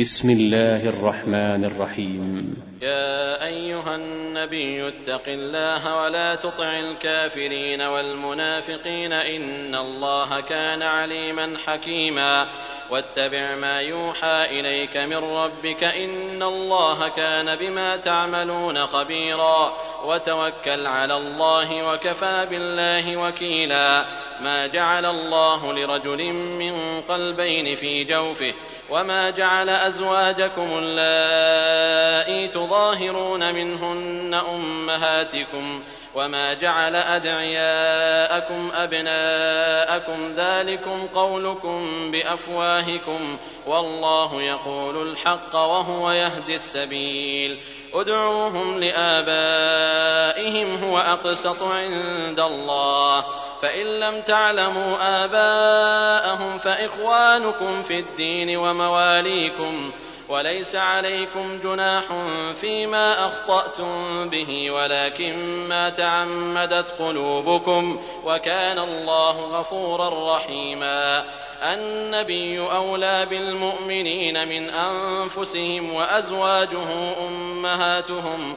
بسم الله الرحمن الرحيم. يا أيها النبي اتق الله ولا تطع الكافرين والمنافقين إن الله كان عليما حكيما. واتبع ما يوحى إليك من ربك إن الله كان بما تعملون خبيرا. وتوكل على الله وكفى بالله وكيلا. ما جعل الله لرجل من قلبين في جوفه وما جعل أزواجكم اللائي تظاهرون منهن أمهاتكم وما جعل أدعياءكم أبناءكم ذلكم قولكم بأفواهكم والله يقول الحق وهو يهدي السبيل ادعوهم لآبائهم هو أقسط عند الله فإن لم تعلموا آباءهم فإخوانكم في الدين ومواليكم وليس عليكم جناح فيما أخطأتم به ولكن ما تعمدت قلوبكم وكان الله غفورا رحيما. النبي أولى بالمؤمنين من أنفسهم وأزواجه أمهاتهم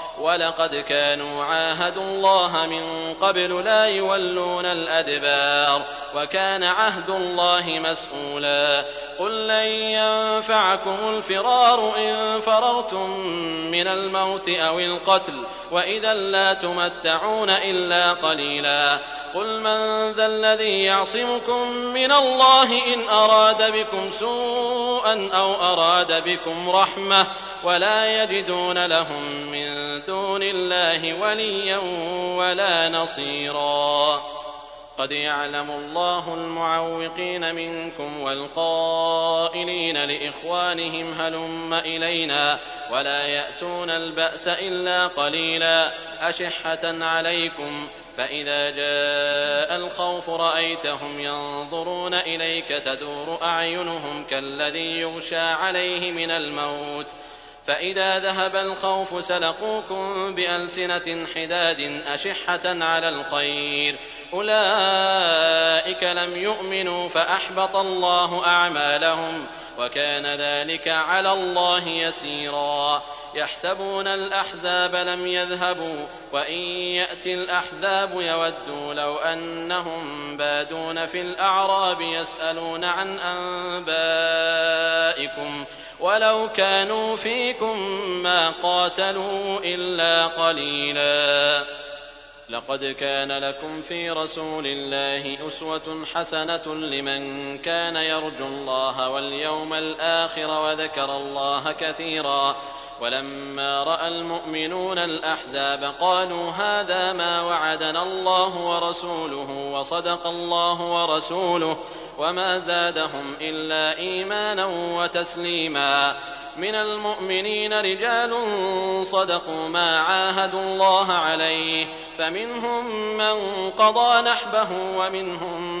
ولقد كانوا عاهدوا الله من قبل لا يولون الأدبار وكان عهد الله مسؤولا قل لن ينفعكم الفرار إن فررتم من الموت أو القتل وإذا لا تمتعون إلا قليلا قل من ذا الذي يعصمكم من الله إن أراد بكم سوءا أو أراد بكم رحمة ولا يجدون لهم من دون الله وليا ولا نصيرا. قد يعلم الله المعوقين منكم والقائلين لإخوانهم هلم إلينا ولا يأتون البأس إلا قليلا. أشحة عليكم؟ فإذا جاء الخوف رأيتهم ينظرون إليك تدور أعينهم كالذي يغشى عليه من الموت. فإذا ذهب الخوف سلقوكم بألسنة حداد أشحة على الخير. أولئك لم يؤمنوا فأحبط الله أعمالهم وكان ذلك على الله يسيرا. يحسبون الأحزاب لم يذهبوا وإن يأتي الأحزاب يودوا لو أنهم بادون في الأعراب يسألون عن أنبائكم. ولو كانوا فيكم ما قاتلوا إلا قليلاً. لقد كان لكم في رسول الله أسوة حسنة لمن كان يرجو الله واليوم الآخر وذكر الله كثيرا. ولما رأى المؤمنون الأحزاب قالوا هذا ما وعدنا الله ورسوله وصدق الله ورسوله وما زادهم إلا إيمانا وتسليما. من المؤمنين رجال صدقوا ما عاهدوا الله عليه فمنهم من قضى نحبه ومنهم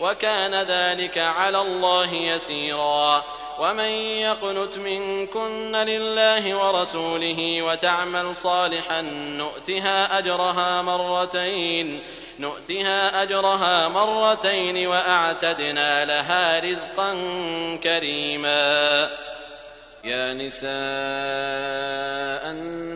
وكان ذلك على الله يسيرا. ومن يقنت منكن لله ورسوله وتعمل صالحا نؤتها أجرها مرتين نؤتها أجرها مرتين وأعتدنا لها رزقا كريما. يا نساء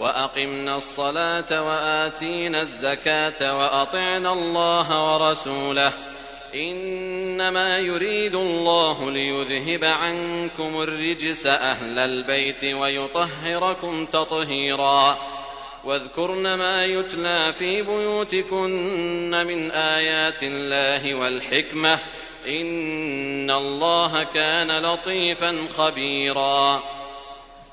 وأقمنا الصلاة وآتينا الزكاة وأطعنا الله ورسوله. إنما يريد الله ليذهب عنكم الرجس أهل البيت ويطهركم تطهيرا. واذكرن ما يتلى في بيوتكن من آيات الله والحكمة. إن الله كان لطيفا خبيرا.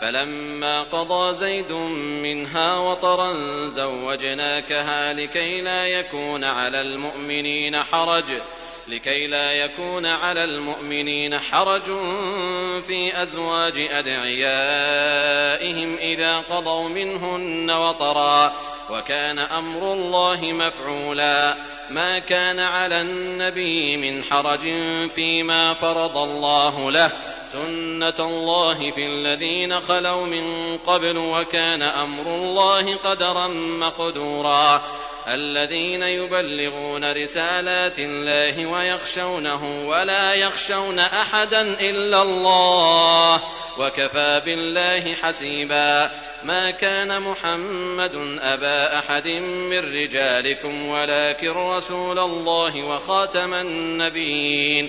فلما قضى زيد منها وطرا زوجناكها لكي لا يكون على المؤمنين حرج لكي لا يكون على المؤمنين حرج في أزواج أدعيائهم إذا قضوا منهن وطرا وكان أمر الله مفعولا. ما كان على النبي من حرج فيما فرض الله له. سنة الله في الذين خلوا من قبل وكان أمر الله قدرا مقدورا الذين يبلغون رسالات الله ويخشونه ولا يخشون أحدا إلا الله وكفى بالله حسيبا ما كان محمد أبا أحد من رجالكم ولكن رسول الله وخاتم النبيين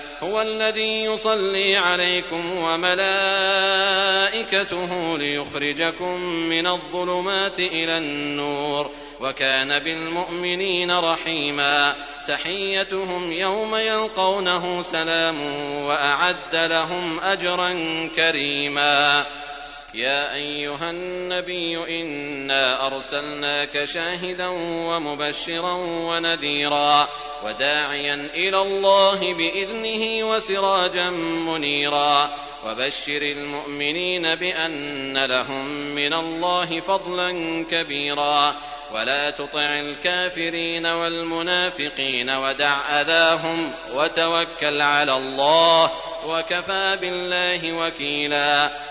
هو الذي يصلي عليكم وملائكته ليخرجكم من الظلمات إلى النور وكان بالمؤمنين رحيما. تحيتهم يوم يلقونه سلام وأعد لهم أجرا كريما. يا أيها النبي إنا أرسلناك شاهدا ومبشرا ونذيرا. وداعيا إلى الله بإذنه وسراجا منيرا. وبشر المؤمنين بأن لهم من الله فضلا كبيرا. ولا تطع الكافرين والمنافقين ودع أذاهم وتوكل على الله وكفى بالله وكيلا.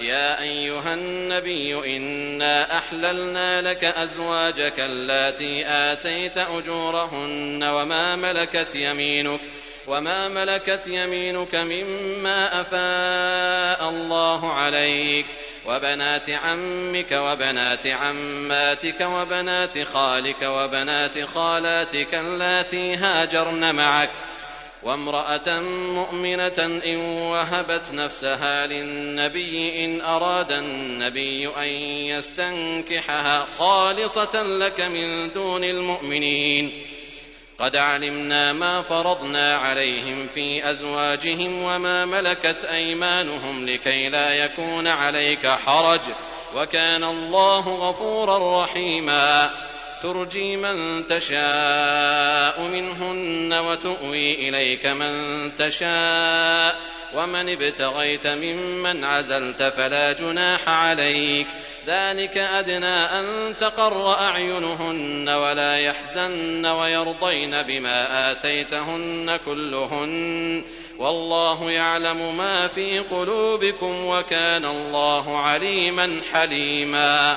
يا أيها النبي إنا أحللنا لك أزواجك اللاتي آتيت أجورهن وما ملكت يمينك وما ملكت يمينك مما أفاء الله عليك وبنات عمك وبنات عماتك وبنات خالك وبنات خالاتك اللاتي هاجرن معك وامرأة مؤمنة إن وهبت نفسها للنبي إن أراد النبي أن يستنكحها خالصة لك من دون المؤمنين. قد علمنا ما فرضنا عليهم في أزواجهم وما ملكت أيمانهم لكي لا يكون عليك حرج. وكان الله غفورا رحيما. ترجي من تشاء منهن وتؤوي إليك من تشاء ومن ابتغيت ممن عزلت فلا جناح عليك ذلك أدنى أن تقر أعينهن ولا يحزن ويرضين بما آتيتهن كلهن والله يعلم ما في قلوبكم وكان الله عليما حليما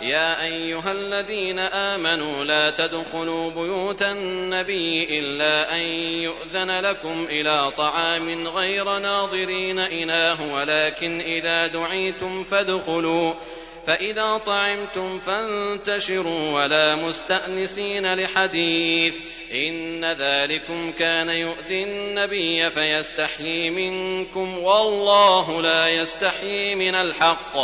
يا أيها الذين آمنوا لا تدخلوا بيوت النبي إلا أن يؤذن لكم إلى طعام غير ناظرين إناه ولكن إذا دعيتم فادخلوا فإذا طعمتم فانتشروا ولا مستأنسين لحديث. إن ذلكم كان يؤذي النبي فيستحيي منكم والله لا يستحيي من الحق.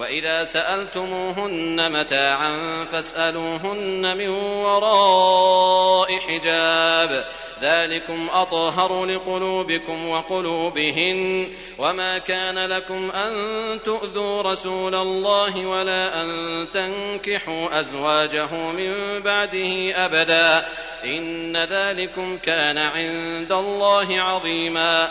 وإذا سألتموهن متاعا فاسألوهن من وراء حجاب. ذلكم أطهر لقلوبكم وقلوبهن. وما كان لكم أن تؤذوا رسول الله ولا أن تنكحوا أزواجه من بعده أبدا. إن ذلكم كان عند الله عظيما.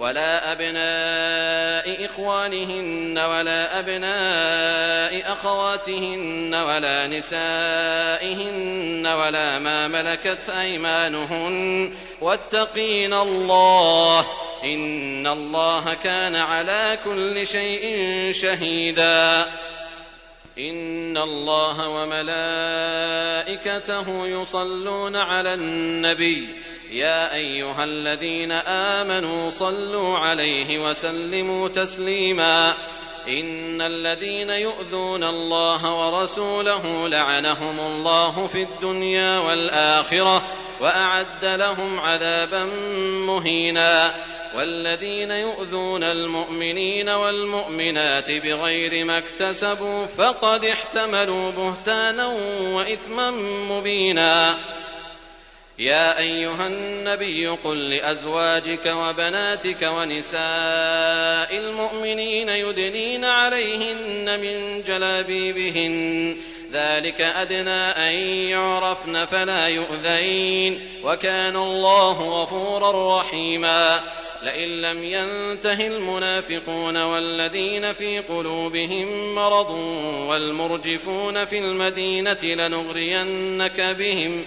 ولا أبناء إخوانهن ولا أبناء أخواتهن ولا نسائهن ولا ما ملكت أيمانهن واتقين الله إن الله كان على كل شيء شهيدا إن الله وملائكته يصلون على النبي يا أيها الذين آمنوا صلوا عليه وسلموا تسليما. إن الذين يؤذون الله ورسوله لعنهم الله في الدنيا والآخرة وأعد لهم عذابا مهينا. والذين يؤذون المؤمنين والمؤمنات بغير ما اكتسبوا فقد احتملوا بهتانا وإثما مبينا. يا أيها النبي قل لأزواجك وبناتك ونساء المؤمنين يدنين عليهن من جلابيبهن. ذلك أدنى أن يعرفن فلا يؤذين. وكان الله غفورا رحيما. لئن لم ينته المنافقون والذين في قلوبهم مرض والمرجفون في المدينة لنغرينك بهم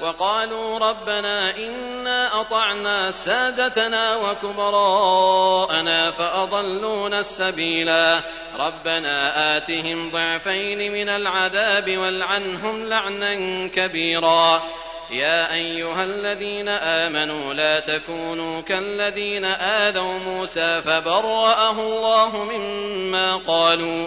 وقالوا ربنا إنا أطعنا سادتنا وكبراءنا فأضلونا السبيلا. ربنا آتهم ضعفين من العذاب والعنهم لعنا كبيرا. يا أيها الذين آمنوا لا تكونوا كالذين آذوا موسى فبرأه الله مما قالوا.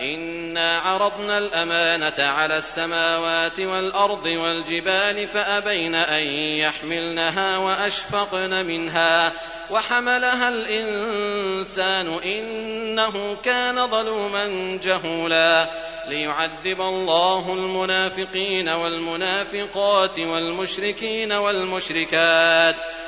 انا عرضنا الامانه على السماوات والارض والجبال فابين ان يحملنها واشفقن منها وحملها الإنسان إنه كان ظلوما جهولا ليعذب الله المنافقين والمنافقات والمشركين والمشركات